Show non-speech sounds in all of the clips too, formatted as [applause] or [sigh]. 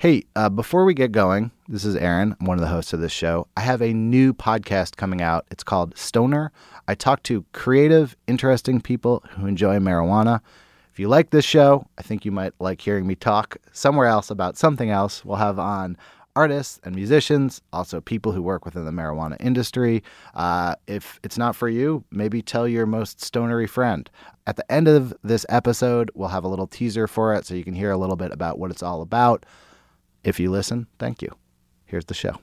Hey, uh, before we get going, this is Aaron. I'm one of the hosts of this show. I have a new podcast coming out. It's called Stoner. I talk to creative, interesting people who enjoy marijuana. If you like this show, I think you might like hearing me talk somewhere else about something else. We'll have on artists and musicians, also people who work within the marijuana industry. Uh, if it's not for you, maybe tell your most stonery friend. At the end of this episode, we'll have a little teaser for it so you can hear a little bit about what it's all about. If you listen, thank you. Here's the show.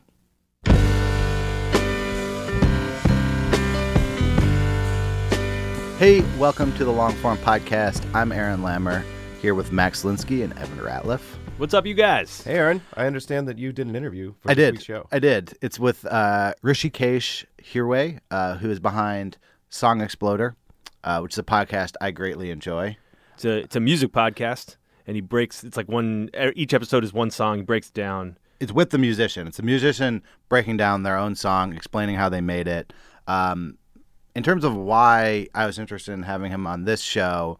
Hey, welcome to the Long Form Podcast. I'm Aaron Lammer here with Max Linsky and Evan Ratliff. What's up, you guys? Hey, Aaron. I understand that you did an interview for I this did. week's show. I did. It's with uh, Hrishikesh Hirway, uh, who is behind Song Exploder, uh, which is a podcast I greatly enjoy. It's a it's a music podcast, and he breaks. It's like one. Each episode is one song. He breaks down. It's with the musician. It's a musician breaking down their own song, explaining how they made it. Um, in terms of why I was interested in having him on this show,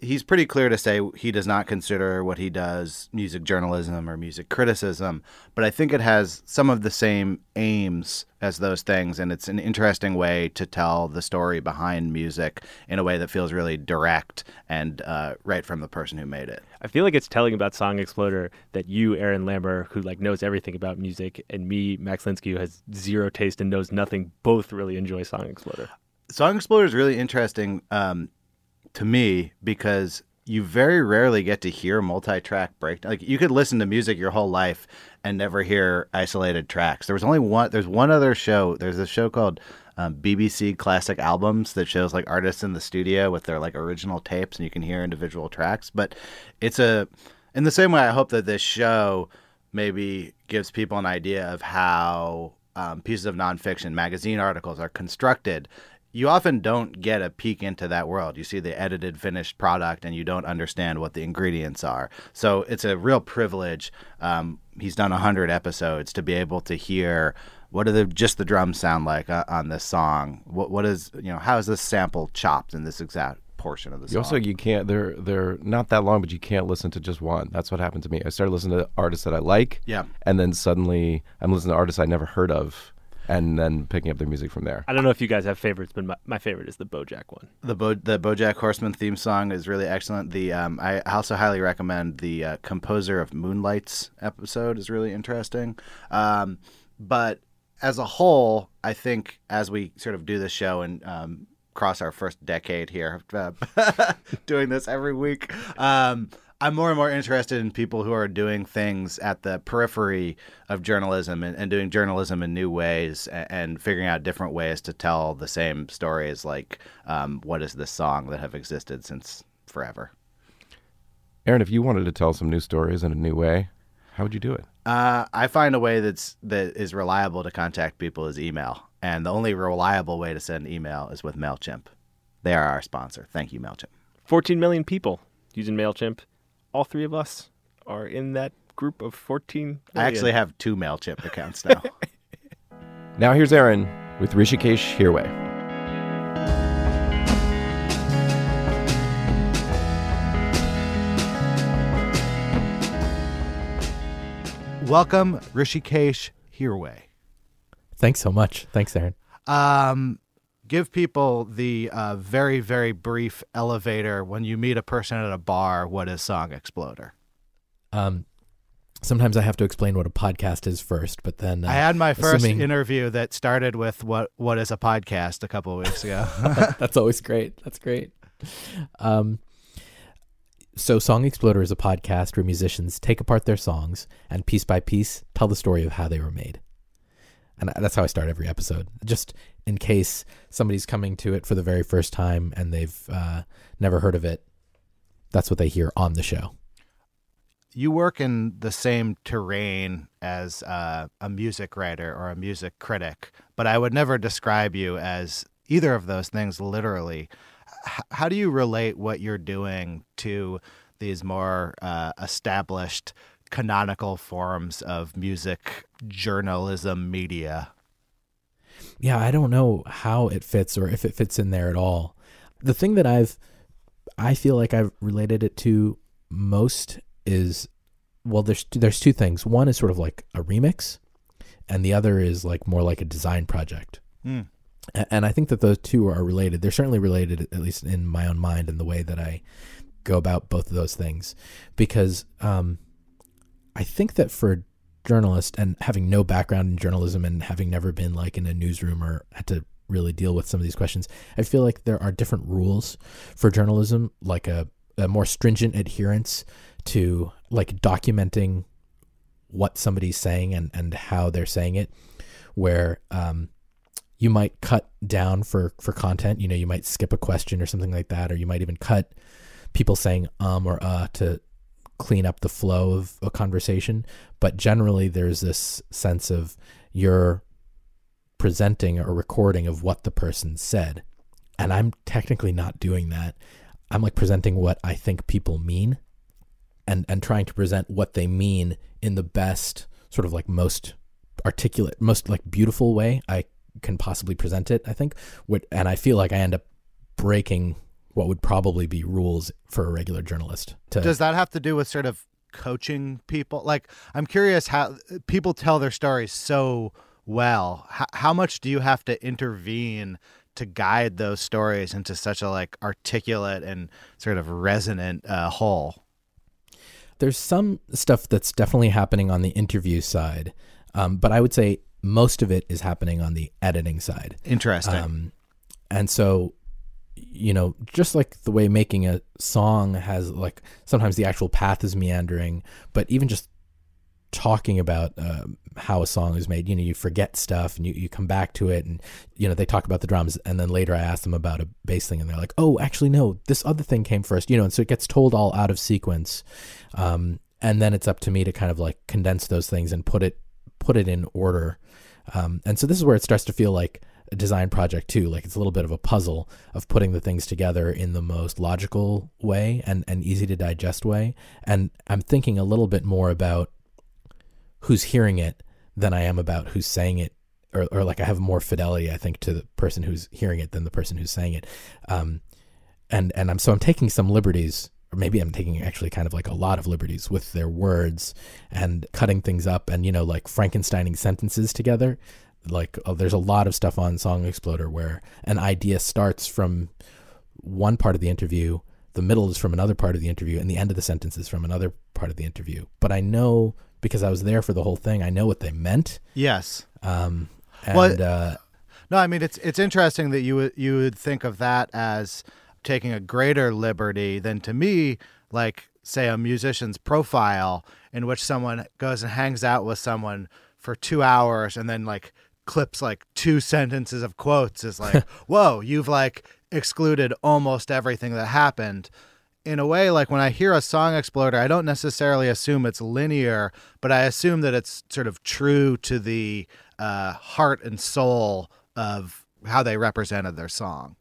he's pretty clear to say he does not consider what he does music journalism or music criticism, but I think it has some of the same aims as those things, and it's an interesting way to tell the story behind music in a way that feels really direct and uh, right from the person who made it. I feel like it's telling about Song Exploder that you, Aaron Lammer, who like knows everything about music, and me, Max Linsky, who has zero taste and knows nothing, both really enjoy Song Exploder. Song Exploder is really interesting um, to me because you very rarely get to hear multi-track breakdown. Like you could listen to music your whole life and never hear isolated tracks. There was only one. There's one other show. There's a show called um, BBC Classic Albums that shows like artists in the studio with their like original tapes, and you can hear individual tracks. But it's a in the same way. I hope that this show maybe gives people an idea of how um, pieces of nonfiction, magazine articles are constructed you often don't get a peek into that world. You see the edited, finished product, and you don't understand what the ingredients are. So it's a real privilege. Um, he's done hundred episodes to be able to hear what do the just the drums sound like uh, on this song. What what is you know how is this sample chopped in this exact portion of the You song? also, you can't. They're they're not that long, but you can't listen to just one. That's what happened to me. I started listening to artists that I like, Yeah. and then suddenly I'm listening to artists I never heard of, and then picking up their music from there. I don't know if you guys have favorites, but my, my favorite is the BoJack one. The Bo- the BoJack Horseman theme song is really excellent. The um, I also highly recommend the uh, composer of Moonlights episode is really interesting. Um, but as a whole, I think as we sort of do this show and um, cross our first decade here, uh, [laughs] doing this every week, um, I'm more and more interested in people who are doing things at the periphery of journalism and, and doing journalism in new ways and, and figuring out different ways to tell the same stories. Like, um, what is this song that have existed since forever? Aaron, if you wanted to tell some new stories in a new way, how would you do it? Uh, I find a way that's that is reliable to contact people is email, and the only reliable way to send email is with Mailchimp. They are our sponsor. Thank you, Mailchimp. 14 million people using MailChimp. All three of us are in that group of 14 I actually have two Mailchimp accounts now. [laughs] Now here's Aaron with Hrishikesh Hirway. welcome Hrishikesh Hirway. Thanks so much. Thanks, Aaron. Um, give people the uh, very, very brief elevator when you meet a person at a bar. What is Song Exploder? Um, sometimes I have to explain what a podcast is first, but then uh, I had my first assuming- interview that started with what what is a podcast a couple of weeks ago. [laughs] That's always great. That's great. Um, so, Song Exploder is a podcast where musicians take apart their songs and piece by piece tell the story of how they were made. And that's how I start every episode, just in case somebody's coming to it for the very first time and they've uh, never heard of it. That's what they hear on the show. you work in the same terrain as uh, a music writer or a music critic, but I would never describe you as either of those things literally. H- how do you relate what you're doing to these more uh, established canonical forms of music journalism media? yeah, I don't know how it fits or if it fits in there at all. The thing that I've, I feel like I've related it to most is, well, there's there's two things. One is sort of like a remix, and the other is like more like a design project. A- And I think that those two are related. They're certainly related, at least in my own mind, and the way that I go about both of those things, because um, I think that for a journalist and having no background in journalism and having never been like in a newsroom or had to really deal with some of these questions, I feel like there are different rules for journalism, like a, a more stringent adherence to like documenting what somebody's saying and, and how they're saying it, where um, you might cut down for, for content. You know, you might skip a question or something like that, or you might even cut people saying um or uh to clean up the flow of a conversation. But generally, there's this sense of you're presenting a recording of what the person said. And I'm technically not doing that. I'm like presenting what I think people mean and, and trying to present what they mean in the best, sort of like most articulate, most like beautiful way I can possibly present it, I think. And I feel like I end up breaking what would probably be rules for a regular journalist. To, Does that have to do with sort of coaching people? Like, I'm curious how people tell their stories so well. How, how much do you have to intervene to guide those stories into such a like articulate and sort of resonant uh, whole? there's some stuff that's definitely happening on the interview side, um, but I would say most of it is happening on the editing side. Interesting. Um, and so, you know, just like the way making a song has like sometimes the actual path is meandering, but even just talking about uh, how a song is made, you know, you forget stuff and you, you come back to it and, you know, they talk about the drums and then later I ask them about a bass thing and they're like, oh, actually, no, this other thing came first, you know, and so it gets told all out of sequence. Um, and then it's up to me to kind of like condense those things and put it, put it in order. Um, and so this is where it starts to feel like design project too. Like it's a little bit of a puzzle of putting the things together in the most logical way and, and easy to digest way. And I'm thinking a little bit more about who's hearing it than I am about who's saying it. Or, or like I have more fidelity, I think, to the person who's hearing it than the person who's saying it. Um, and and I'm so I'm taking some liberties, or maybe I'm taking actually kind of like a lot of liberties with their words and cutting things up and you know like Frankensteining sentences together. Like uh, there's a lot of stuff on Song Exploder where an idea starts from one part of the interview, the middle is from another part of the interview, and the end of the sentence is from another part of the interview. But I know because I was there for the whole thing, I know what they meant. yes. Um, and Well, uh, No, I mean it's it's interesting that you would you would think of that as taking a greater liberty than to me, like say a musician's profile in which someone goes and hangs out with someone for two hours and then like clips like two sentences of quotes is like, [laughs] whoa, you've like excluded almost everything that happened. In a way, like when I hear a song exploder, I don't necessarily assume it's linear, but I assume that it's sort of true to the uh, heart and soul of how they represented their song.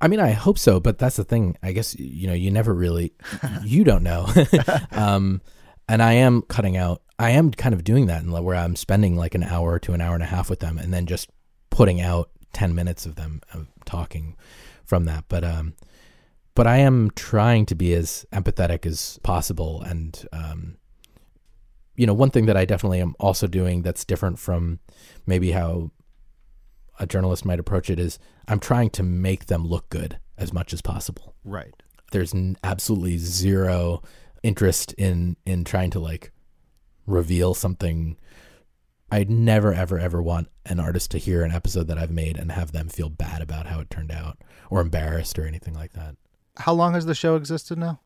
I mean, I hope so, but that's the thing. I guess you know, you never really, [laughs] you don't know. [laughs] um, and I am cutting out. I am kind of doing that, where I'm spending like an hour to an hour and a half with them, and then just putting out ten minutes of them uh, talking from that. But um, but I am trying to be as empathetic as possible, and um, you know, one thing that I definitely am also doing that's different from maybe how a journalist might approach it is I'm trying to make them look good as much as possible. Right. There's n- absolutely zero interest in in trying to like reveal something. I'd never ever ever want an artist to hear an episode that I've made and have them feel bad about how it turned out or embarrassed or anything like that. How long has the show existed now?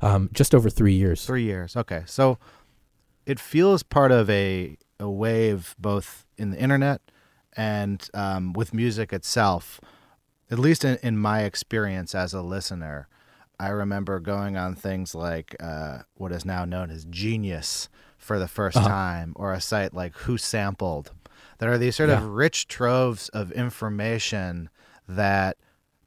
Um, just over three years. Three years. Okay. So it feels part of a, a wave both in the internet and um, with music itself. At least in, in my experience as a listener, I remember going on things like uh, what is now known as Genius for the 1st time, or a site like Who Sampled. There are these sort of rich troves of information that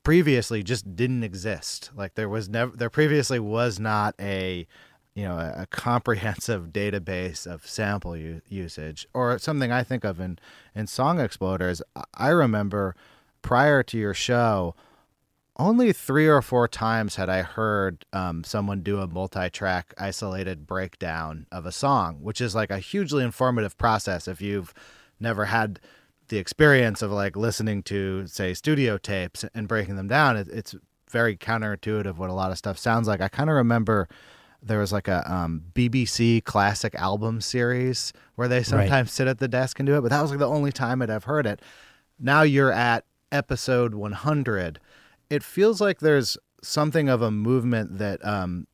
previously just didn't exist. Like there was never, there previously was not a, you know, a, a comprehensive [laughs] database of sample u- usage or something I think of in in Song Exploders. I remember prior to your show, only three or four times had I heard um, someone do a multi-track isolated breakdown of a song, which is like a hugely informative process if you've never had the experience of like listening to say studio tapes and breaking them down. It, it's very counterintuitive what a lot of stuff sounds like. I kind of remember there was like a um, BBC classic album series where they sometimes sit at the desk and do it, but that was like the only time I'd have heard it. Now you're at episode 100. It feels like there's something of a movement that um,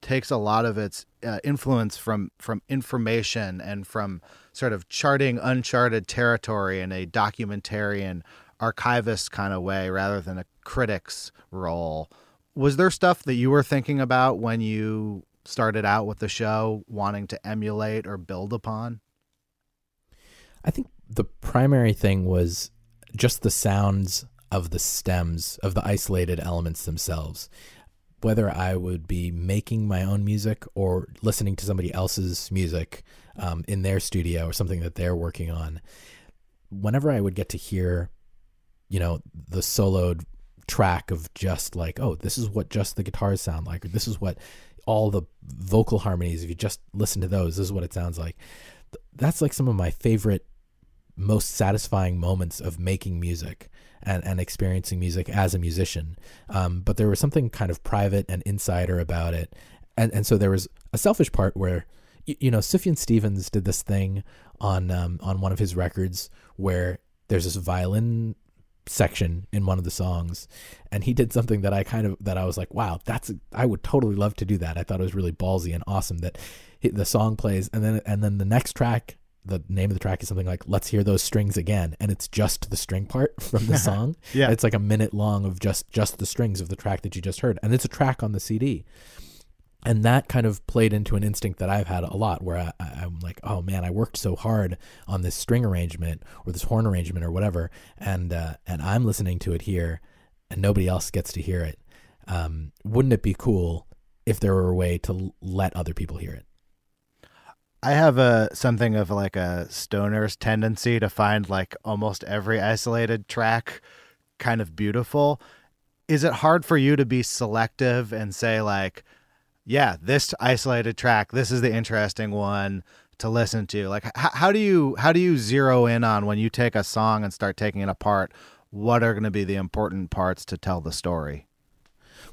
takes a lot of its uh, influence from from information and from sort of charting uncharted territory in a documentarian archivist kind of way rather than a critic's role. Was there stuff that you were thinking about when you started out with the show, wanting to emulate or build upon? I think the primary thing was just the sounds of the stems of the isolated elements themselves. Whether I would be making my own music or listening to somebody else's music um, in their studio or something that they're working on, whenever I would get to hear, you know, the soloed track of just like, oh, this is what just the guitars sound like, or this is what all the vocal harmonies, if you just listen to those, this is what it sounds like. That's like some of my favorite most satisfying moments of making music and, and experiencing music as a musician. Um, but there was something kind of private and insider about it. And, and so there was a selfish part where, you, you know, Sufjan Stevens did this thing on, um, on one of his records where there's this violin section in one of the songs and he did something that I kind of that I was like wow that's I would totally love to do that I thought it was really ballsy and awesome that the song plays and then and then the next track the name of the track is something like let's hear those strings again and it's just the string part [laughs] from the [laughs] song Yeah. it's like a minute long of just just the strings of the track that you just heard and it's a track on the CD and that kind of played into an instinct that I've had a lot where I, I'm like, oh man, I worked so hard on this string arrangement or this horn arrangement or whatever, and uh, and I'm listening to it here, and nobody else gets to hear it. Um, wouldn't it be cool if there were a way to l- let other people hear it? I have a something of like a stoner's tendency to find like almost every isolated track kind of beautiful. Is it hard for you to be selective and say like, yeah, this isolated track, this is the interesting one to listen to? Like, h- how do you how do you zero in on when you take a song and start taking it apart? What are going to be the important parts to tell the story?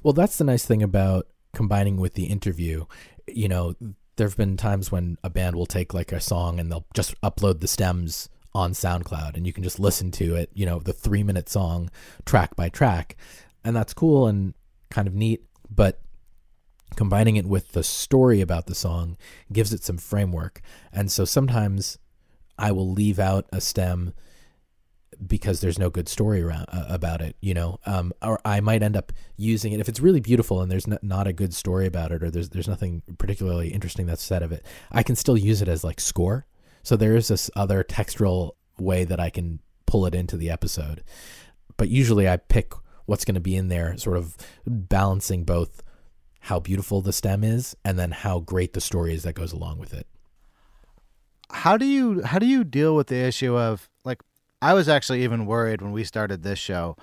Well, that's the nice thing about combining with the interview. You know, there have been times when a band will take like a song and they'll just upload the stems on SoundCloud and you can just listen to it, you know, the three minute song track by track. And that's cool and kind of neat. But combining it with the story about the song gives it some framework. And so sometimes I will leave out a stem because there's no good story around uh, about it, you know. Um, or I might end up using it if it's really beautiful and there's not, not a good story about it, or there's there's nothing particularly interesting that's said of it. I can still use it as like score. So there is this other textural way that I can pull it into the episode. But usually I pick what's going to be in there, sort of balancing both how beautiful the stem is and then how great the story is that goes along with it. how do you how do you deal with the issue of I was actually even worried when we started this show.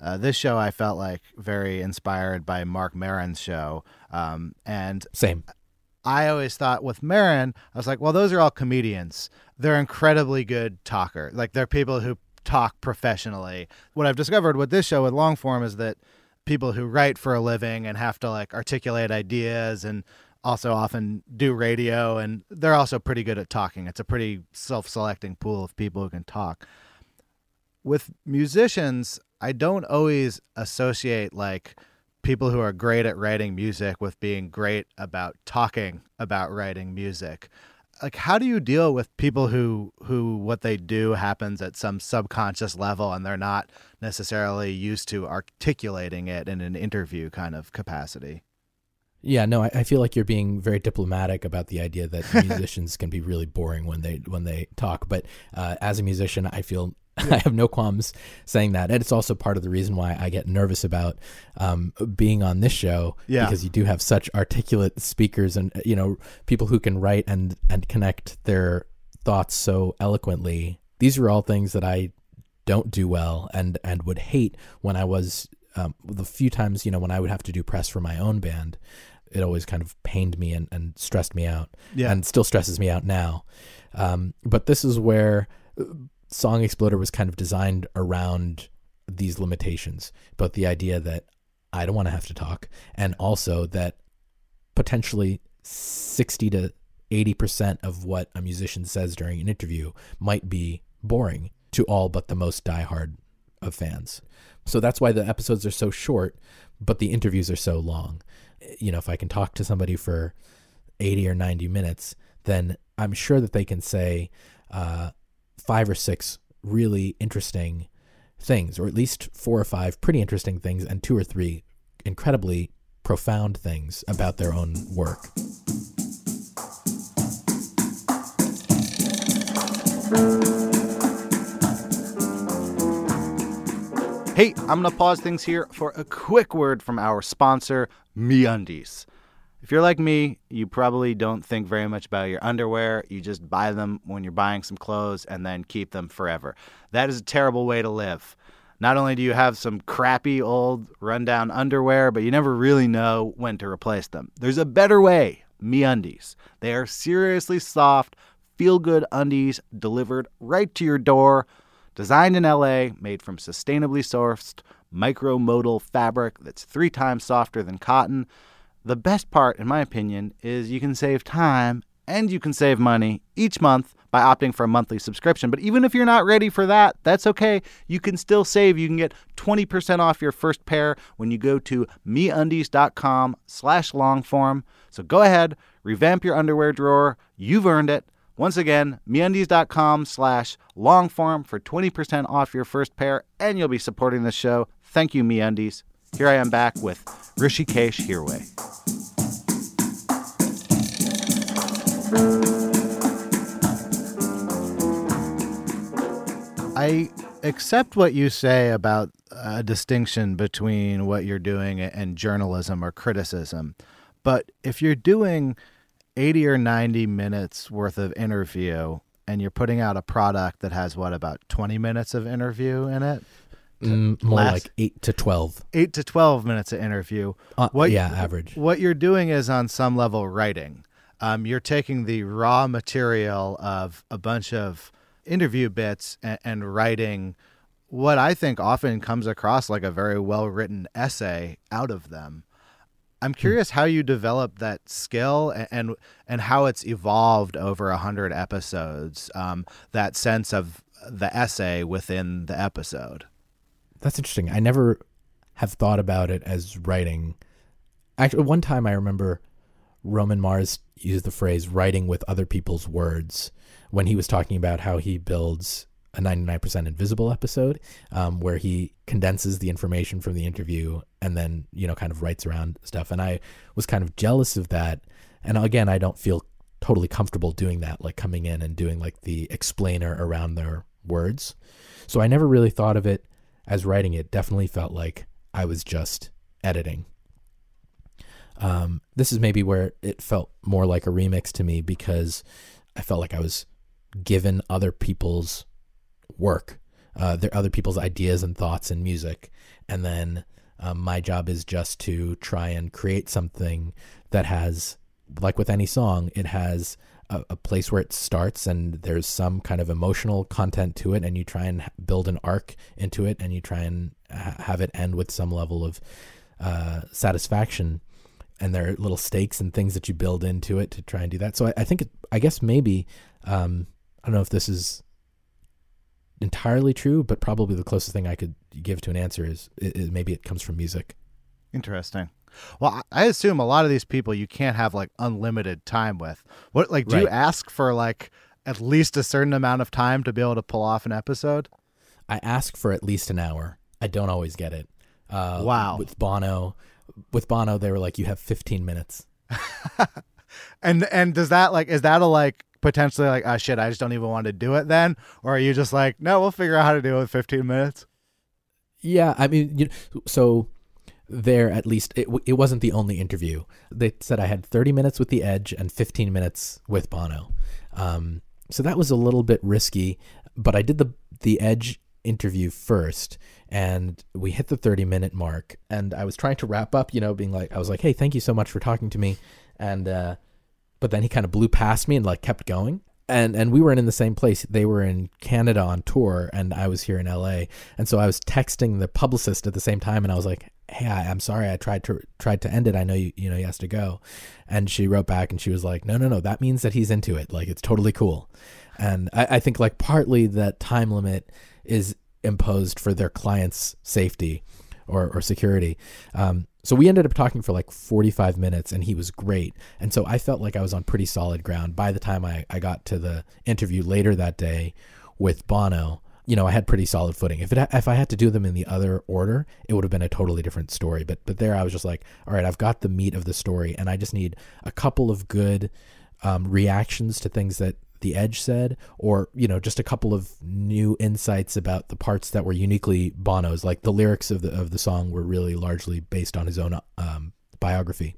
Uh, this show I felt like very inspired by Marc Maron's show, um, and Same. I always thought with Maron, I was like, well, those are all comedians. They're incredibly good talker. Like they're people who talk professionally. What I've discovered with this show with long form is that people who write for a living and have to like articulate ideas and also often do radio and they're also pretty good at talking. It's a pretty self-selecting pool of people who can talk. With musicians, I don't always associate like people who are great at writing music with being great about talking about writing music. Like how do you deal with people who who what they do happens at some subconscious level and they're not necessarily used to articulating it in an interview kind of capacity? Yeah no I, I feel like you're being very diplomatic about the idea that [laughs] musicians can be really boring when they when they talk. But uh, as a musician i feel [laughs] I have no qualms saying that. And it's also part of the reason why I get nervous about um, being on this show Yeah. because you do have such articulate speakers and you know people who can write and and connect their thoughts so eloquently. These are all things that I don't do well and and would hate when I was um, the few times you know when I would have to do press for my own band. It always kind of pained me and, and stressed me out, Yeah. and still stresses me out now. Um, but this is where uh, Song Exploder was kind of designed around these limitations, but the idea that I don't want to have to talk, and also that potentially 60 to 80% of what a musician says during an interview might be boring to all but the most diehard of fans. So that's why the episodes are so short, but the interviews are so long. You know, if I can talk to somebody for 80 or 90 minutes, then I'm sure that they can say uh, five or six really interesting things, or at least four or five pretty interesting things, and two or three incredibly profound things about their own work. Hey, I'm going to pause things here for a quick word from our sponsor, MeUndies. If you're like me, you probably don't think very much about your underwear. You just buy them when you're buying some clothes and then keep them forever. That is a terrible way to live. Not only do you have some crappy old rundown underwear, but you never really know when to replace them. There's a better way, MeUndies. They are seriously soft, feel-good undies delivered right to your door. Designed in LA, made from sustainably sourced micromodal fabric that's three times softer than cotton. The best part, in my opinion, is you can save time and you can save money each month by opting for a monthly subscription. But even if you're not ready for that, that's okay. You can still save. You can get 20% off your first pair when you go to meundies.com slash longform. So go ahead, revamp your underwear drawer. You've earned it. Once again, meundies.com slash longform for 20% off your first pair, and you'll be supporting the show. Thank you, MeUndies. Here I am back with Hrishikesh Hirway. I accept what you say about a distinction between what you're doing and journalism or criticism. But if you're doing 80 or 90 minutes worth of interview and you're putting out a product that has what about 20 minutes of interview in it? Mm, more last- like eight to twelve. 8 to 12 minutes of interview. Uh, What- yeah, average. What you're doing is on some level writing. Um, you're taking the raw material of a bunch of interview bits and, and writing what I think often comes across like a very well written essay out of them. I'm curious how you developed that skill and and, and how it's evolved over a hundred episodes. Um, that sense of the essay within the episode. That's interesting. I never have thought about it as writing. Actually, one time I remember Roman Mars used the phrase writing with other people's words when he was talking about how he builds a 99% invisible episode um, where he condenses the information from the interview and then, you know, kind of writes around stuff. And I was kind of jealous of that. And again, I don't feel totally comfortable doing that, like coming in and doing like the explainer around their words. So I never really thought of it as writing. It definitely felt like I was just editing. Um, this is maybe where it felt more like a remix to me because I felt like I was given other people's work, uh, their other people's ideas and thoughts and music, and then um, my job is just to try and create something that has like with any song, it has a, a place where it starts and there's some kind of emotional content to it, and you try and build an arc into it, and you try and ha- have it end with some level of uh, satisfaction. And there are little stakes and things that you build into it to try and do that. So I, I think, it, I guess maybe, um, I don't know if this is entirely true, but probably the closest thing I could give to an answer is, is maybe it comes from music. Interesting. Well, I assume a lot of these people you can't have like unlimited time with. What like do you ask for like at least a certain amount of time to be able to pull off an episode? I ask for at least an hour. I don't always get it. Uh, Wow. With Bono, with Bono, they were like, "You have 15 minutes." [laughs] And and does that like is that a like potentially like oh shit I just don't even want to do it then or are you just like no we'll figure out how to do it with 15 minutes? Yeah, I mean, you know, so there at least it, it wasn't the only interview. They said I had 30 minutes with the Edge and 15 minutes with Bono. Um, so that was a little bit risky, but I did the the Edge interview first and we hit the 30 minute mark and I was trying to wrap up, you know, being like I was like, "Hey, thank you so much for talking to me." And uh but then he kind of blew past me and like kept going. And and we weren't in the same place. They were in Canada on tour and I was here in LA. And so I was texting the publicist at the same time and I was like, "Hey, I, I'm sorry. I tried to tried to end it. I know you you know he has to go." And she wrote back and she was like, "No, no, no. That means that he's into it. Like it's totally cool." And I, I think like partly that time limit is imposed for their clients' safety or, or security. Um, so we ended up talking for like 45 minutes and he was great. And so I felt like I was on pretty solid ground by the time I, I got to the interview later that day with Bono. You know, I had pretty solid footing. If it if I had to do them in the other order, it would have been a totally different story. But but there, I was just like, all right, I've got the meat of the story, and I just need a couple of good um, reactions to things that the Edge said, or you know, just a couple of new insights about the parts that were uniquely Bono's. Like the lyrics of the of the song were really largely based on his own um, biography.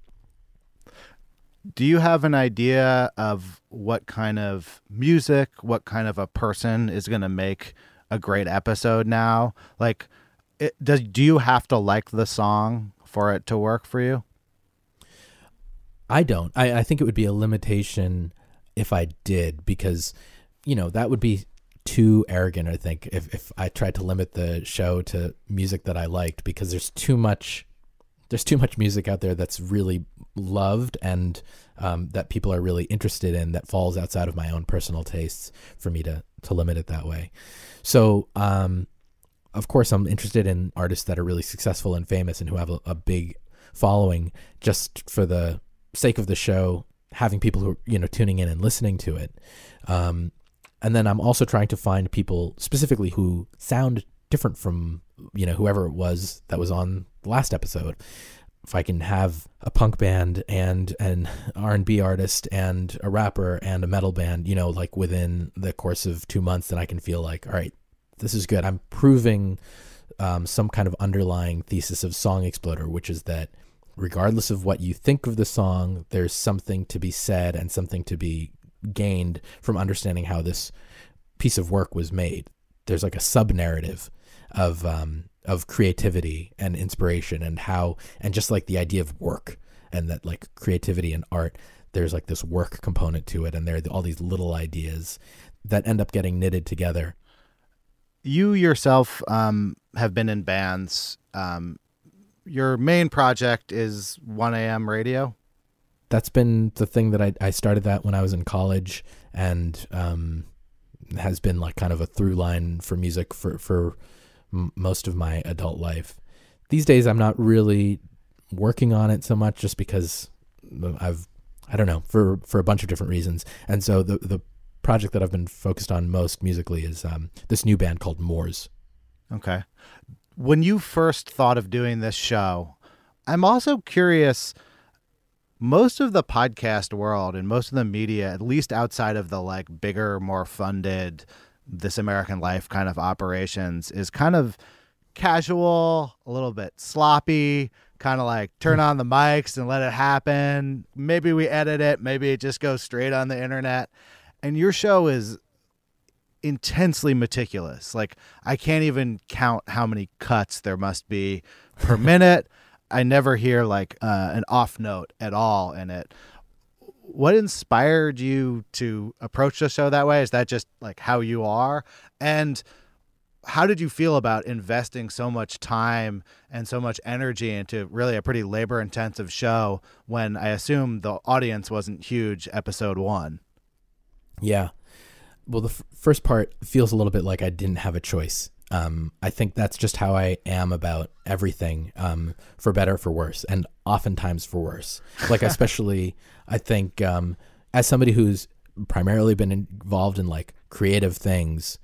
Do you have an idea of what kind of music, what kind of a person is going to make a great episode now? Like it, does do you have to like the song for it to work for you? I don't. I, I think it would be a limitation if I did because, you know, that would be too arrogant. I think if if I tried to limit the show to music that I liked because there's too much. There's too much music out there that's really loved and um, that people are really interested in that falls outside of my own personal tastes for me to to limit it that way. So, um, of course, I'm interested in artists that are really successful and famous and who have a, a big following just for the sake of the show, having people who are, you know, tuning in and listening to it. Um, and then I'm also trying to find people specifically who sound different from, you know, whoever it was that was on the last episode. If I can have a punk band and an R&B artist and a rapper and a metal band, you know, like within the course of two months, then I can feel like, all right, this is good. I'm proving um, some kind of underlying thesis of Song Exploder, which is that regardless of what you think of the song, there's something to be said and something to be gained from understanding how this piece of work was made. There's like a sub narrative of um, of creativity and inspiration and how and just like the idea of work and that like creativity and art there's like this work component to it and there are all these little ideas that end up getting knitted together You yourself um, have been in bands. Um, your main project is 1 a.m. radio. that's been the thing that I, I started that when I was in college and um, has been like kind of a through line for music for, for most of my adult life. These days, I'm not really working on it so much just because I've, I don't know, for, for a bunch of different reasons. And so the, the project that I've been focused on most musically is um, this new band called Moors. Okay. When you first thought of doing this show, I'm also curious. Most of the podcast world and most of the media, at least outside of the like bigger, more funded, This American Life kind of operations, is kind of casual, a little bit sloppy, kind of like turn on the mics and let it happen. Maybe we edit it, maybe it just goes straight on the internet. And your show is intensely meticulous. Like I can't even count how many cuts there must be per [laughs] minute. I never hear like uh, an off note at all in it. What inspired you to approach the show that way? Is that just like how you are? And how did you feel about investing so much time and so much energy into really a pretty labor intensive show when I assume the audience wasn't huge episode one? Yeah. Well, the f- first part feels a little bit like I didn't have a choice. Um, I think that's just how I am about everything, um, for better, for worse, and oftentimes for worse. Like, [laughs] especially, I think, um, as somebody who's primarily been involved in like creative things,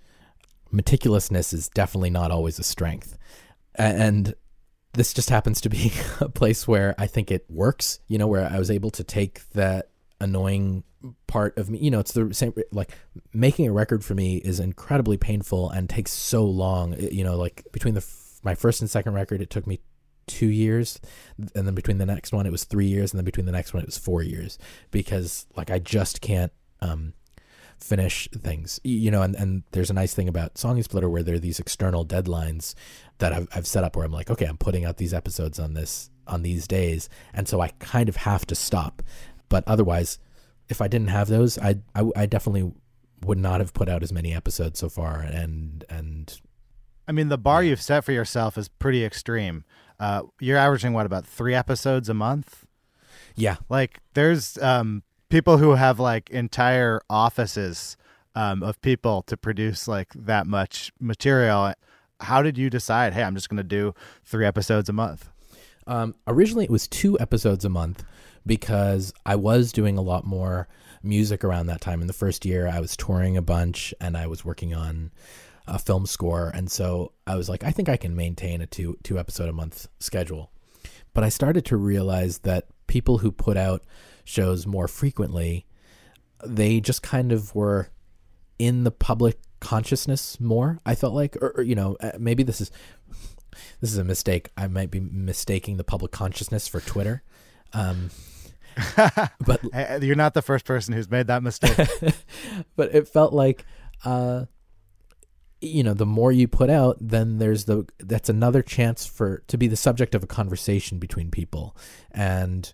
meticulousness is definitely not always a strength. And this just happens to be [laughs] a place where I think it works, you know, where I was able to take that annoying part of me, you know, it's the same, like making a record for me is incredibly painful and takes so long, you know, like between the, my first and second record, it took me two years and then between the next one it was three years and then between the next one it was four years because like i just can't um finish things. You know and, and there's a nice thing about song exploder where there are these external deadlines that I've, I've set up where i'm like okay i'm putting out these episodes on this on these days and so i kind of have to stop. But otherwise if i didn't have those i i, I definitely would not have put out as many episodes so far and and I mean, the bar you've set for yourself is pretty extreme. Uh, you're averaging what about three episodes a month? yeah Like, there's um, people who have like entire offices um, of people to produce like that much material. How did you decide? Hey, I'm just going to do three episodes a month. Um, originally, it was two episodes a month because I was doing a lot more music around that time. In the first year, I was touring a bunch and I was working on a film score, and so I was like, I think I can maintain a two two episode a month schedule. But I started to realize that people who put out shows more frequently, they just kind of were in the public consciousness more. I felt like, or, or you know, uh, maybe this is this is a mistake. I might be mistaking the public consciousness for Twitter. Um, [laughs] but You're not the first person who's made that mistake. [laughs] but it felt like uh you know the more you put out then there's the that's another chance for to be the subject of a conversation between people and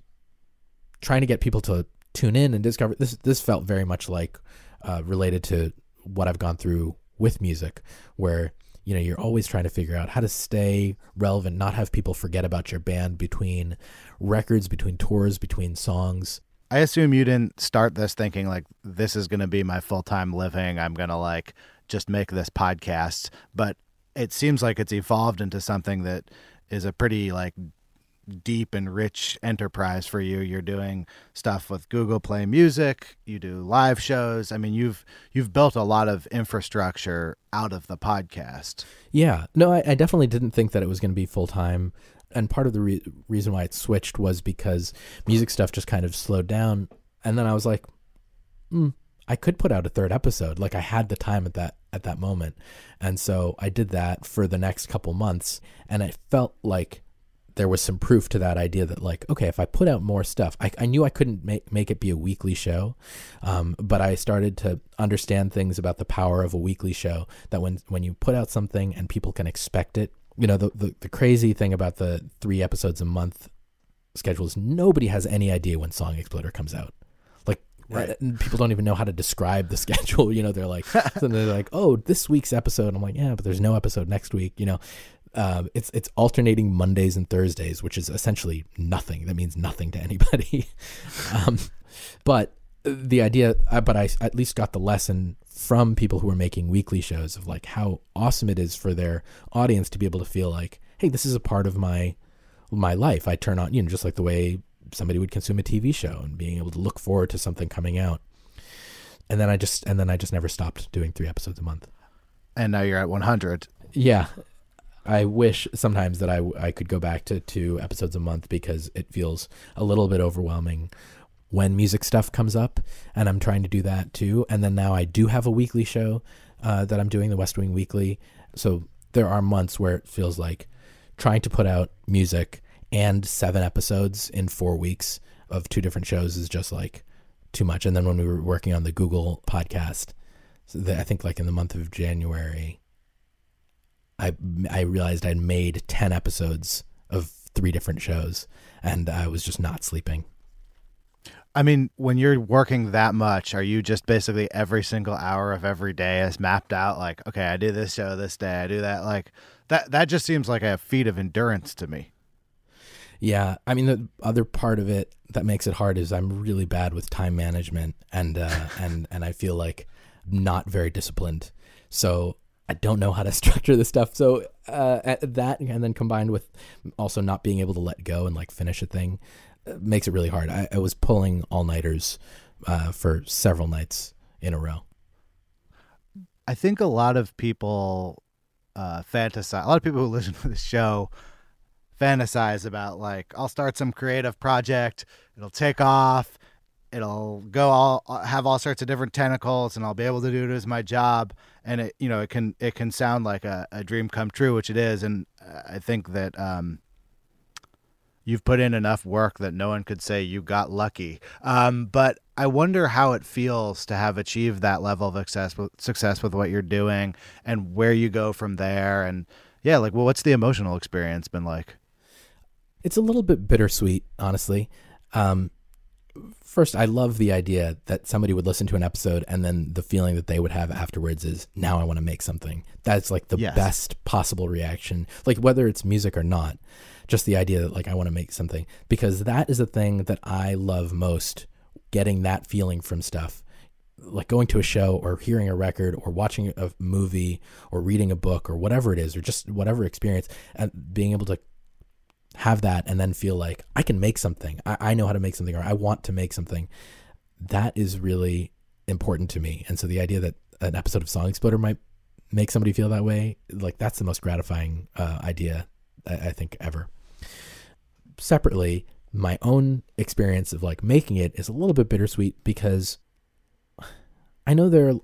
trying to get people to tune in and discover this this felt very much like uh, related to what I've gone through with music where you know you're always trying to figure out how to stay relevant not have people forget about your band between records between tours between songs I assume you didn't start this thinking like this is going to be my full time living. I'm going to like just make this podcast, but it seems like it's evolved into something that is a pretty like deep and rich enterprise for you. You're doing stuff with Google Play Music, you do live shows. I mean, you've you've built a lot of infrastructure out of the podcast. Yeah, no, I, I definitely didn't think that it was going to be full time, and part of the re- reason why it switched was because music stuff just kind of slowed down, and then I was like, hmm, I could put out a third episode. Like I had the time at that at that moment, and so I did that for the next couple months, and it felt like there was some proof to that idea that like okay if i put out more stuff i, I knew i couldn't make, make it be a weekly show um, but i started to understand things about the power of a weekly show that when when you put out something and people can expect it you know the, the, the crazy thing about the three episodes a month schedule is nobody has any idea when song exploder comes out. Like Right. people don't even know how to describe the [laughs] schedule you know they're like they're like oh this week's episode. I'm like yeah but there's no episode next week you know um, it's it's alternating Mondays and Thursdays, which is essentially nothing. That means nothing to anybody. [laughs] um, but the idea, uh, but I at least got the lesson from people who are making weekly shows of like how awesome it is for their audience to be able to feel like, hey, this is a part of my my life. I turn on, you know, just like the way somebody would consume a TV show and being able to look forward to something coming out. And then I just and then I just never stopped doing three episodes a month. And now you're at 100. Yeah. I wish sometimes that I, I could go back to two episodes a month because it feels a little bit overwhelming when music stuff comes up. And I'm trying to do that too. And then now I do have a weekly show uh, that I'm doing, the West Wing Weekly. So there are months where it feels like trying to put out music and seven episodes in four weeks of two different shows is just like too much. And then when we were working on the Google podcast, so the, I think like in the month of January, I I realized I'd made ten episodes of three different shows, and I was just not sleeping. I mean, when you're working that much, are you just basically every single hour of every day is mapped out? Like, okay, I do this show this day, I do that. Like that. That just seems like a feat of endurance to me. Yeah, I mean the other part of it that makes it hard is I'm really bad with time management and uh, and and I feel like not very disciplined. So I don't know how to [laughs] structure this stuff. So uh, that and then combined with also not being able to let go and like finish a thing uh, makes it really hard. I, I was pulling all nighters uh, for several nights in a row. I think a lot of people uh, fantasize. A lot of people who [laughs] listen to the show fantasize about like I'll start some creative project, it'll take off, it'll go all have all sorts of different tentacles, and I'll be able to do it as my job. And it you know it can it can sound like a, a dream come true, which it is. And I think that um, you've put in enough work that no one could say you got lucky. Um, but I wonder how it feels to have achieved that level of success with, success with what you're doing, and where you go from there. And yeah, like well, what's the emotional experience been like? It's a little bit bittersweet, honestly. Um, first, I love the idea that somebody would listen to an episode and then the feeling that they would have afterwards is, now I want to make something. That's like the Yes. best possible reaction, like whether it's music or not. Just the idea that, like, I want to make something because that is the thing that I love most getting that feeling from stuff. Like going to a show or hearing a record or watching a movie or reading a book or whatever it is, or just whatever experience, and being able to have that and then feel like I can make something. I, I know how to make something or I want to make something. That is really important to me. And so the idea that an episode of Song Exploder might make somebody feel that way, like that's the most gratifying uh, idea I, I think ever. Separately, my own experience of like making it is a little bit bittersweet because I know there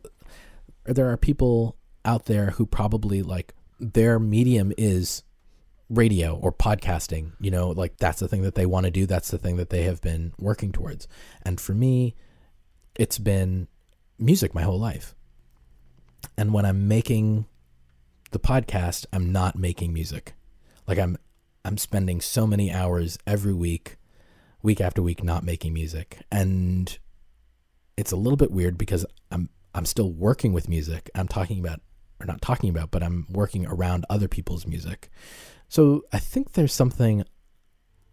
there are people out there who probably like their medium is radio or podcasting you know like that's the thing that they want to do that's the thing that they have been working towards. And for me it's been music my whole life. And when i'm making the podcast i'm not making music. Like i'm i'm spending so many hours every week week after week not making music. And it's a little bit weird because i'm i'm still working with music. I'm talking about or not talking about but i'm working around other people's music so I think there's something,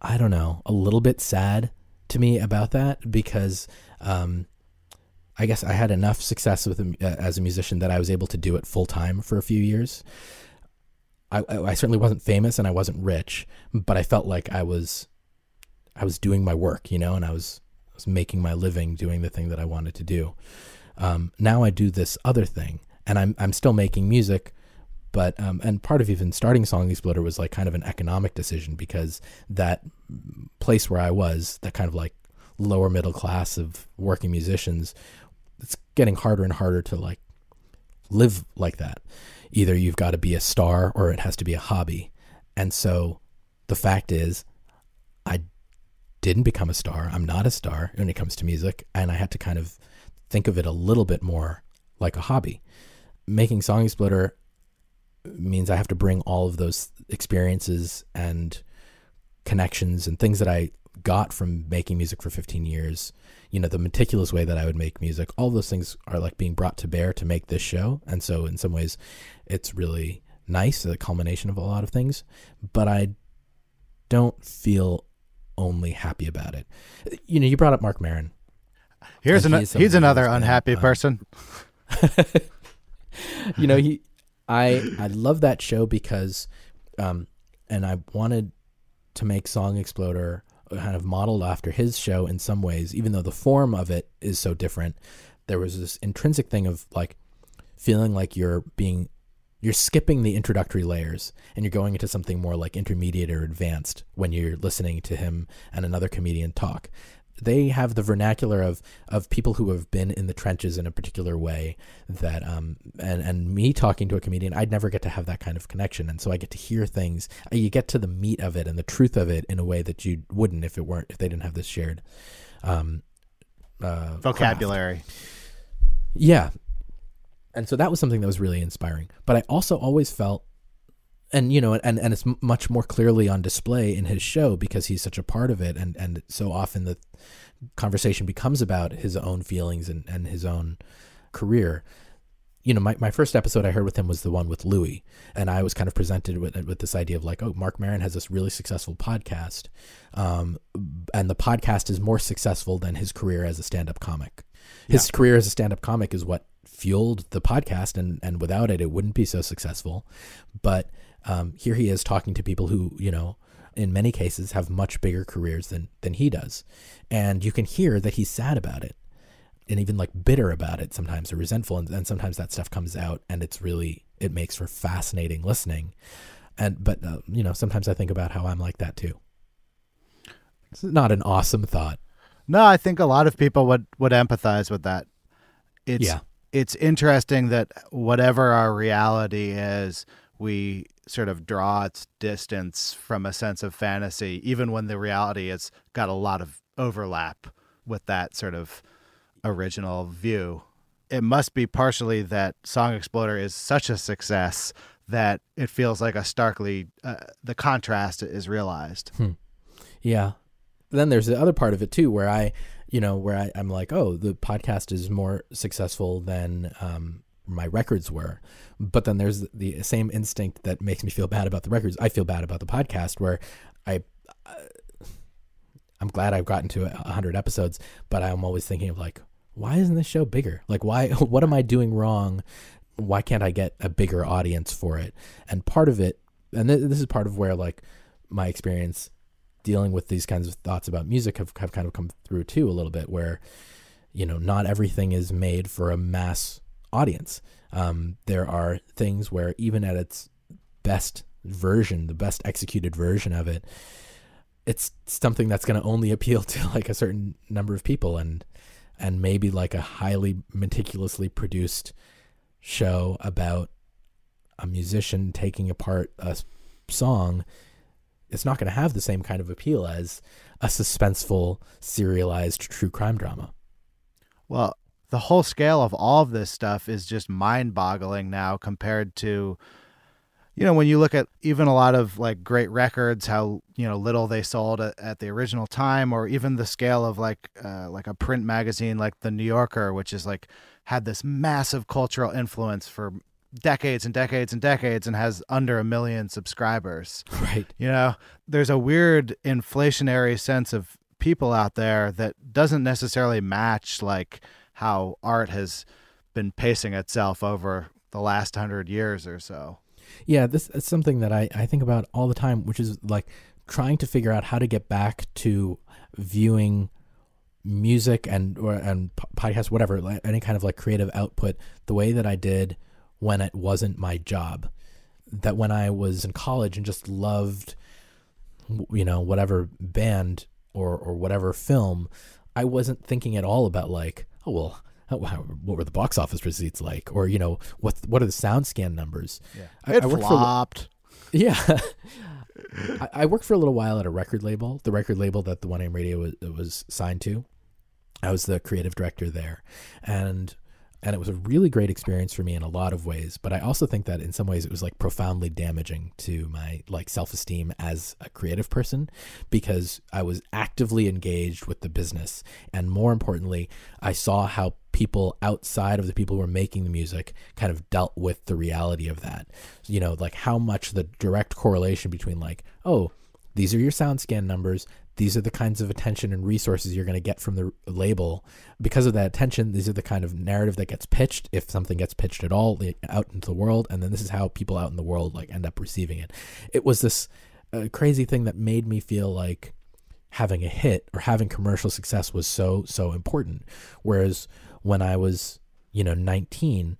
I don't know, a little bit sad to me about that because um, I guess I had enough success with uh, as a musician that I was able to do it full time for a few years. I, I certainly wasn't famous and I wasn't rich, but I felt like I was, I was doing my work, you know, and I was, I was making my living doing the thing that I wanted to do. Um, now I do this other thing, and I'm I'm still making music, but um, and part of even starting Song Exploder was like kind of an economic decision because that place where I was, that kind of like lower middle class of working musicians, it's getting harder and harder to like live like that. Either you've got to be a star or it has to be a hobby. And so the fact is, I didn't become a star. I'm not a star when it comes to music, and I had to kind of think of it a little bit more like a hobby. Making Song Exploder means I have to bring all of those experiences and connections and things that I got from making music for 15 years, you know, the meticulous way that I would make music, all those things are like being brought to bear to make this show. And so, in some ways, it's really nice, the culmination of a lot of things, but I don't feel only happy about it. You know, you brought up Marc Maron. Here's an, he's he's another unhappy person. [laughs] you know he i i love that show because um and i wanted to make song exploder kind of modeled after his show in some ways even though the form of it is so different. There was this intrinsic thing of like feeling like you're being you're skipping the introductory layers and you're going into something more like intermediate or advanced when you're listening to him and another comedian talk they have the vernacular of of people who have been in the trenches in a particular way that um and and me talking to a comedian I'd never get to have that kind of connection and so I get to hear things you get to the meat of it and the truth of it in a way that you wouldn't if it weren't if they didn't have this shared um uh craft. Vocabulary. Yeah. And so that was something that was really inspiring. But I also always felt and you know and and it's much more clearly on display in his show because he's such a part of it and and so often the conversation becomes about his own feelings and and his own career you know, my, my first episode I heard with him was the one with Louis, and I was kind of presented with with this idea of like, oh, Marc Maron has this really successful podcast, um, and the podcast is more successful than his career as a stand up comic. His yeah. career as a stand up comic is what fueled the podcast, and and without it, it wouldn't be so successful. But um, here he is talking to people who you know in many cases have much bigger careers than than he does. And you can hear that he's sad about it and even like bitter about it sometimes or resentful. And, and sometimes that stuff comes out and it's really it makes for fascinating listening. And but uh, you know sometimes i think about how i'm like that too. It's not an awesome thought. No i think a lot of people would would empathize with that. It's yeah. it's interesting that whatever our reality is we sort of draw its distance from a sense of fantasy even when the reality has got a lot of overlap with that sort of original view. It must be partially that Song Exploder is such a success that it feels like a starkly uh, the contrast is realized. Hmm. Yeah. Then there's the other part of it too, where I, you know, where I, am like, oh, the podcast is more successful than um, my records were. But then there's the same instinct that makes me feel bad about the records. I feel bad about the podcast, where I, I'm glad I've gotten to 100 episodes, but I'm always thinking of like, why isn't this show bigger? Like, why? [laughs] What am I doing wrong? Why can't I get a bigger audience for it? And part of it, and th- this is part of where like my experience dealing with these kinds of thoughts about music have, have kind of come through too a little bit where you know not everything is made for a mass audience. Um, there are things where even at its best version the best executed version of it it's something that's going to only [laughs] appeal to like a certain number of people and and maybe like a highly meticulously produced show about a musician taking apart a song it's not going to have the same kind of appeal as a suspenseful serialized true crime drama. Well the whole scale of all of this stuff is just mind-boggling now compared to you know, when you look at even a lot of like great records, how you know little they sold at, at the original time, or even the scale of like uh, like a print magazine like the New Yorker, which is like had this massive cultural influence for decades and decades and decades and has under a million subscribers. [laughs] Right. You know, there's a weird inflationary sense of people out there that doesn't necessarily match like how art has been pacing itself over the last hundred years or so. Yeah, this is something that I, I think about all the time, which is like trying to figure out how to get back to viewing music and or and podcast whatever any kind of like creative output the way that I did when it wasn't my job that when I was in college and just loved you know whatever band or or whatever film I wasn't thinking at all about like oh well [laughs] what were the box office receipts like, or you know what what are the sound scan numbers? Yeah. I, it I flopped. For, [laughs] yeah, I, I, worked for a little while at a record label, the record label that the One AM Radio was, was signed to. I was the creative director there, and and it was a really great experience for me in a lot of ways but i also think that in some ways it was like profoundly damaging to my like self-esteem as a creative person because i was actively engaged with the business. And more importantly i saw how people outside of the people who were making the music kind of dealt with the reality of that. You know like how much the direct correlation between like oh these are your sound scan numbers these are the kinds of attention and resources you're going to get from the label. Because of that attention these are the kind of narrative that gets pitched if something gets pitched at all out into the world and then this is how people out in the world like end up receiving it. It was this uh, crazy thing that made me feel like having a hit or having commercial success was so so important. Whereas when i was you know 19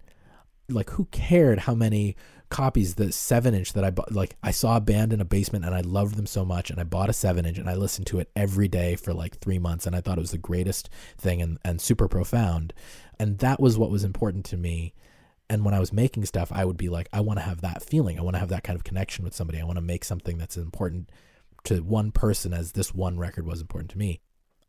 like who cared how many copies the seven inch that I bought. Like I saw a band in a basement and I loved them so much, and I bought a seven inch and I listened to it every day for like three months, and I thought it was the greatest thing and and super profound, and that was what was important to me. And when I was making stuff, I would be like, I want to have that feeling. I want to have that kind of connection with somebody. I want to make something that's important to one person as this one record was important to me.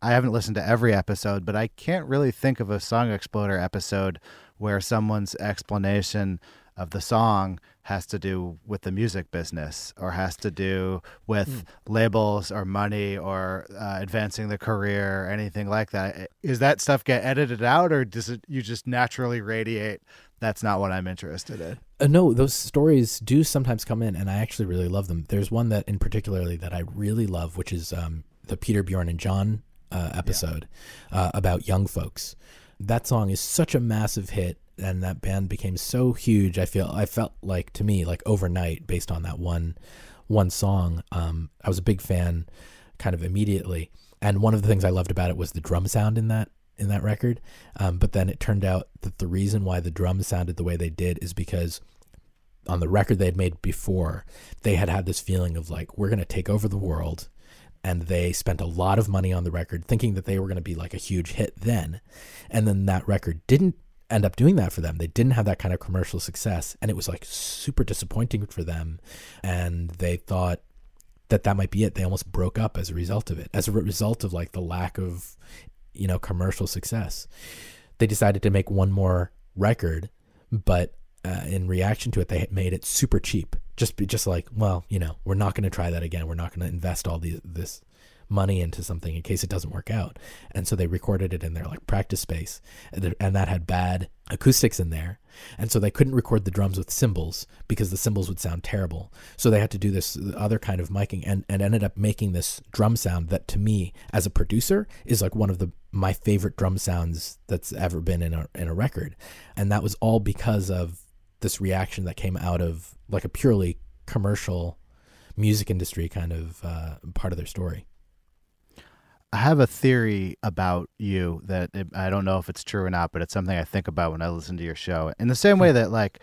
I haven't listened to every episode, but I can't really think of a Song Exploder episode where someone's explanation of the song has to do with the music business or has to do with labels or money or uh, advancing the career or anything like that. Is that stuff get edited out or does it you just naturally radiate that's not what I'm interested in? Uh, no, those stories do sometimes come in, and I actually really love them. There's one that in particularly that I really love, which is um, the Peter Bjorn and John uh, episode uh, about young folks. That song is such a massive hit, and that band became so huge. I feel I felt like to me like overnight based on that one one song. Um, I was a big fan, kind of immediately. And one of the things I loved about it was the drum sound in that in that record. Um, but then it turned out that the reason why the drums sounded the way they did is because on the record they had made before, they had had this feeling of like, we're going to take over the world. And they spent a lot of money on the record thinking that they were going to be like a huge hit then. And then that record didn't end up doing that for them. They didn't have that kind of commercial success. And it was like super disappointing for them. And they thought, that that might be it. They almost broke up as a result of it, as a result of like the lack of you know, commercial success. They decided to make one more record, but uh, in reaction to it, they made it super cheap. Just, be just like, well, you know, we're not going to try that again. We're not going to invest all these, this money into something in case it doesn't work out. And so they recorded it in their like practice space, and that had bad acoustics in there. And so they couldn't record the drums with cymbals because the cymbals would sound terrible. So they had to do this other kind of miking and, and ended up making this drum sound that to me as a producer is like one of the my favorite drum sounds that's ever been in a in a record. And that was all because of this reaction that came out of like a purely commercial music industry kind of uh, part of their story. I have a theory about you that it, I don't know if it's true or not, but it's something I think about when I listen to your show. In the same way that, like,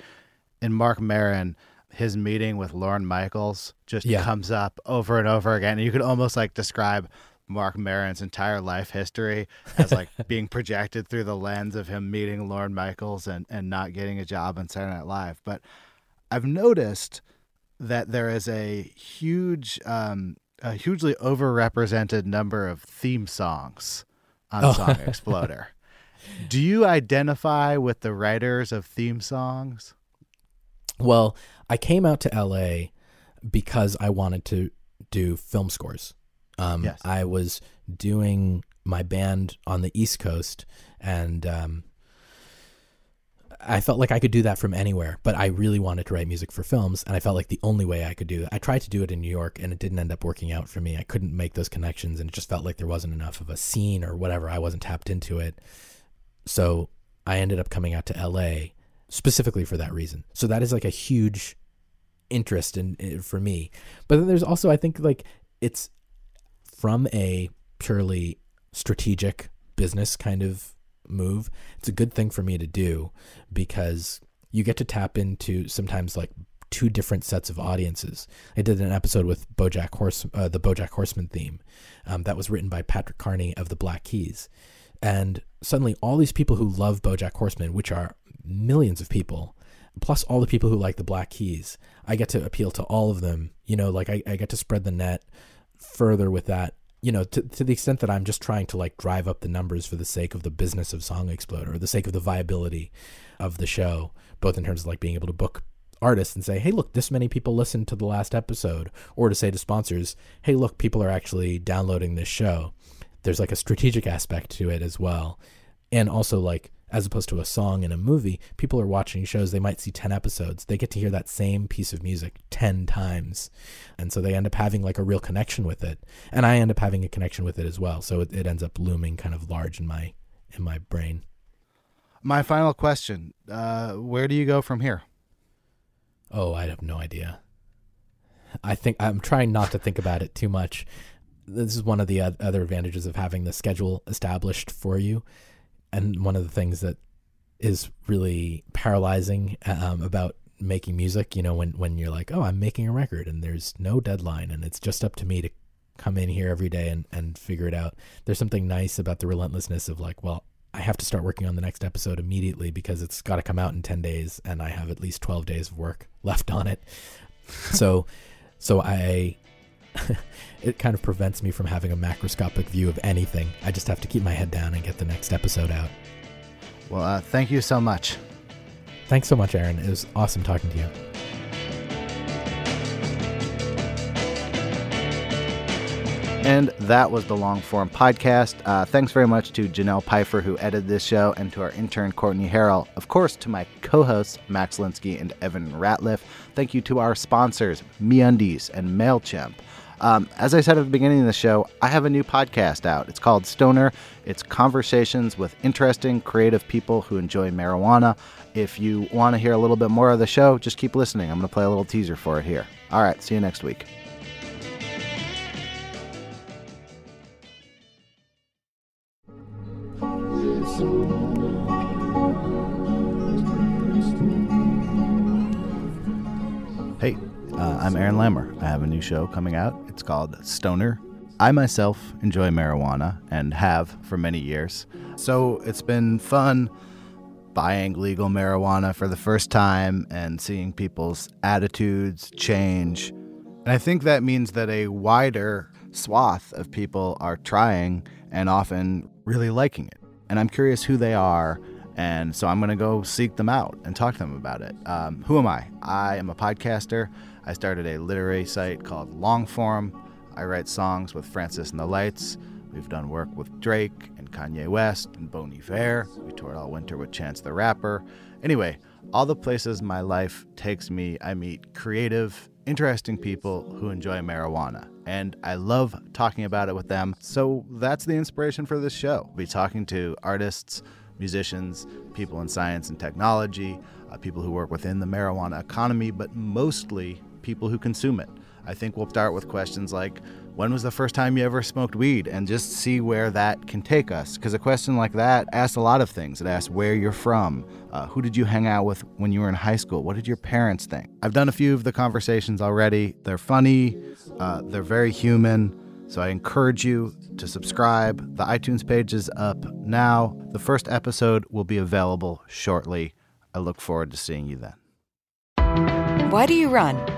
in Marc Maron, his meeting with Lorne Michaels just Yeah. comes up over and over again. And you could almost like describe Marc Maron's entire life history as like [laughs] being projected through the lens of him meeting Lorne Michaels and, and not getting a job on Saturday Night Live. But I've noticed that there is a huge, um, a hugely overrepresented number of theme songs on Oh. Song Exploder. [laughs] Do you identify with the writers of theme songs? Well, I came out to LA because I wanted to do film scores. Um, Yes. I was doing my band on the East Coast, and um, I felt like I could do that from anywhere. But I really wanted to write music for films, and I felt like the only way I could do it. I tried to do it in New York, and it didn't end up working out for me. I couldn't make those connections, and it just felt like there wasn't enough of a scene or whatever. I wasn't tapped into it, so I ended up coming out to LA specifically for that reason. So that is like a huge interest in, in for me. But then there's also I think like it's from a purely strategic business kind of move. It's a good thing for me to do because you get to tap into sometimes like two different sets of audiences. I did an episode with BoJack Horse, uh, the BoJack Horseman theme, um, that was written by Patrick Carney of the Black Keys, and suddenly all these people who love BoJack Horseman, which are millions of people, plus all the people who like the Black Keys, I get to appeal to all of them. You know, like I, I get to spread the net further with that. You know, to, to the extent that I'm just trying to like drive up the numbers for the sake of the business of Song Exploder or the sake of the viability of the show, both in terms of like being able to book artists and say, hey, look, this many people listened to the last episode, or to say to sponsors, hey, look, people are actually downloading this show. There's like a strategic aspect to it as well. And also, like, as opposed to a song in a movie, people are watching shows, they might see 10 episodes. They get to hear that same piece of music 10 times. And so they end up having like a real connection with it. And I end up having a connection with it as well. So it, it ends up looming kind of large in my in my brain. My final question uh, Where do you go from here? Oh, I have no idea. I think I'm trying not to think about it too much. This is one of the other advantages of having the schedule established for you, and one of the things that is really paralyzing um, about making music. You know, when when you're like, oh, I'm making a record, and there's no deadline, and it's just up to me to come in here every day and and figure it out. There's something nice about the relentlessness of like, well, I have to start working on the next episode immediately because it's got to come out in 10 days and I have at least 12 days of work [laughs] left on it. so so I [laughs] it kind of prevents me from having a macroscopic view of anything. I just have to keep my head down and get the next episode out. Well, uh, thank you so much. Thanks so much, Aaron. It was awesome talking to you. And that was the long form podcast. Uh, thanks very much to Janelle Pfeiffer, who edited this show, and to our intern, Courtney Harrell. Of course, to my co hosts, Max Linsky and Evan Ratliff. Thank you to our sponsors, MeUndies and MailChimp. Um, as I said at the beginning of the show, I have a new podcast out. It's called Stoner. It's conversations with interesting, creative people who enjoy marijuana. If you want to hear a little bit more of the show, just keep listening. I'm going to play a little teaser for it here. All right, see you next week. Hey, uh, I'm Aaron Lammer. I have a new show coming out. It's called Stoner. I myself enjoy marijuana and have for many years. So it's been fun buying legal marijuana for the first time and seeing people's attitudes change. And I think that means that a wider swath of people are trying and often really liking it. And I'm curious who they are and so I'm going to go seek them out and talk to them about it. Um, who am I? I am a podcaster. I started a literary site called Longform. I write songs with Francis and the Lights. We've done work with Drake and Kanye West and Bon Iver. We toured all winter with Chance the Rapper. Anyway, all the places my life takes me, I meet creative, interesting people who enjoy marijuana. And I love talking about it with them. So that's the inspiration for this show. We'll be talking to artists musicians, people in science and technology, uh, people who work within the marijuana economy, but mostly people who consume it. I think we'll start with questions like, when was the first time you ever smoked weed? And just see where that can take us. Because a question like that asks a lot of things. It asks where you're from, uh, who did you hang out with when you were in high school, what did your parents think? I've done a few of the conversations already. They're funny, uh, they're very human. So I encourage you to subscribe. The iTunes page is up now. The first episode will be available shortly. I look forward to seeing you then. Why do you run?